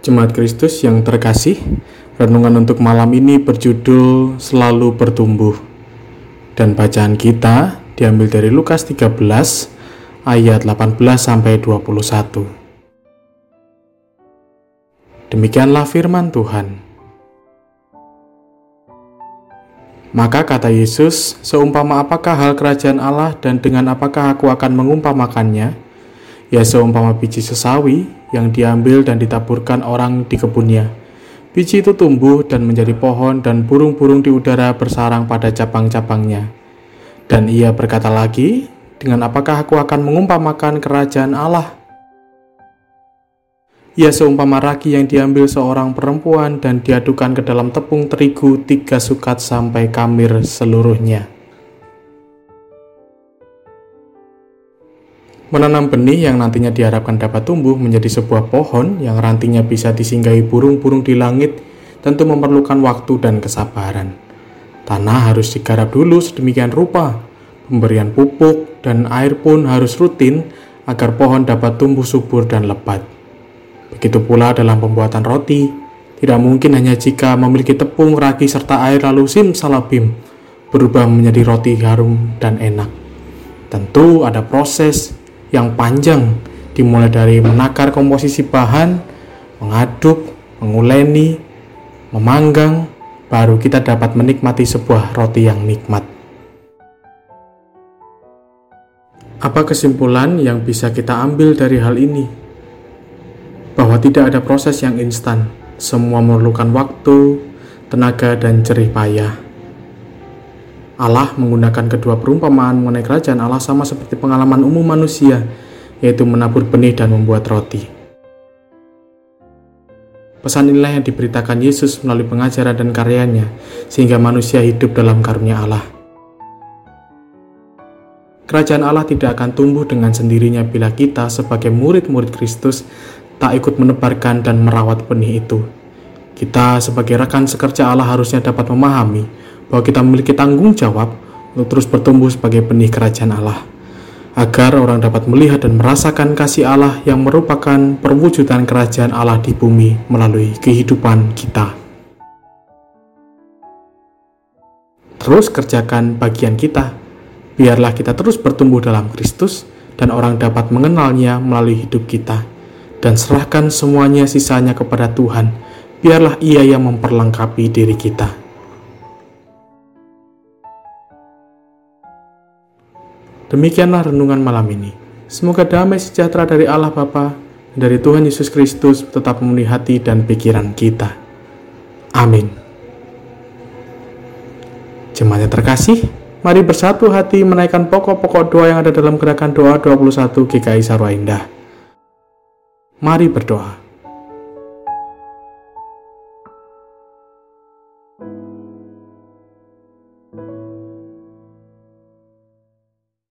Jemaat Kristus yang terkasih, renungan untuk malam ini berjudul Selalu Bertumbuh. Dan bacaan kita diambil dari Lukas 13 ayat 18 sampai 21. Demikianlah firman Tuhan. Maka kata Yesus, seumpama apakah hal kerajaan Allah dan dengan apakah aku akan mengumpamakannya? Ya seumpama biji sesawi yang diambil dan ditaburkan orang di kebunnya. Biji itu tumbuh dan menjadi pohon dan burung-burung di udara bersarang pada cabang-cabangnya. Dan ia berkata lagi, dengan apakah aku akan mengumpamakan kerajaan Allah? Ia seumpama ragi yang diambil seorang perempuan dan diadukan ke dalam tepung terigu tiga sukat sampai kamir seluruhnya. Menanam benih yang nantinya diharapkan dapat tumbuh menjadi sebuah pohon yang rantingnya bisa disinggahi burung-burung di langit tentu memerlukan waktu dan kesabaran. Tanah harus digarap dulu sedemikian rupa, pemberian pupuk dan air pun harus rutin agar pohon dapat tumbuh subur dan lebat. Begitu pula dalam pembuatan roti, tidak mungkin hanya jika memiliki tepung, ragi, serta air lalu sim salabim berubah menjadi roti harum dan enak. Tentu ada proses yang panjang dimulai dari menakar komposisi bahan, mengaduk, menguleni, memanggang, baru kita dapat menikmati sebuah roti yang nikmat. Apa kesimpulan yang bisa kita ambil dari hal ini? bahwa tidak ada proses yang instan. Semua memerlukan waktu, tenaga, dan jerih payah. Allah menggunakan kedua perumpamaan mengenai kerajaan Allah sama seperti pengalaman umum manusia, yaitu menabur benih dan membuat roti. Pesan inilah yang diberitakan Yesus melalui pengajaran dan karyanya, sehingga manusia hidup dalam karunia Allah. Kerajaan Allah tidak akan tumbuh dengan sendirinya bila kita sebagai murid-murid Kristus tak ikut menebarkan dan merawat benih itu. Kita sebagai rekan sekerja Allah harusnya dapat memahami bahwa kita memiliki tanggung jawab untuk terus bertumbuh sebagai benih kerajaan Allah, agar orang dapat melihat dan merasakan kasih Allah yang merupakan perwujudan kerajaan Allah di bumi melalui kehidupan kita. Terus kerjakan bagian kita, biarlah kita terus bertumbuh dalam Kristus dan orang dapat mengenalnya melalui hidup kita dan serahkan semuanya sisanya kepada Tuhan. Biarlah Ia yang memperlengkapi diri kita. Demikianlah renungan malam ini. Semoga damai sejahtera dari Allah Bapa dan dari Tuhan Yesus Kristus tetap memenuhi hati dan pikiran kita. Amin. Jemaat yang terkasih, mari bersatu hati menaikkan pokok-pokok doa yang ada dalam gerakan doa 21 GKI Sarwa Indah. Mari berdoa.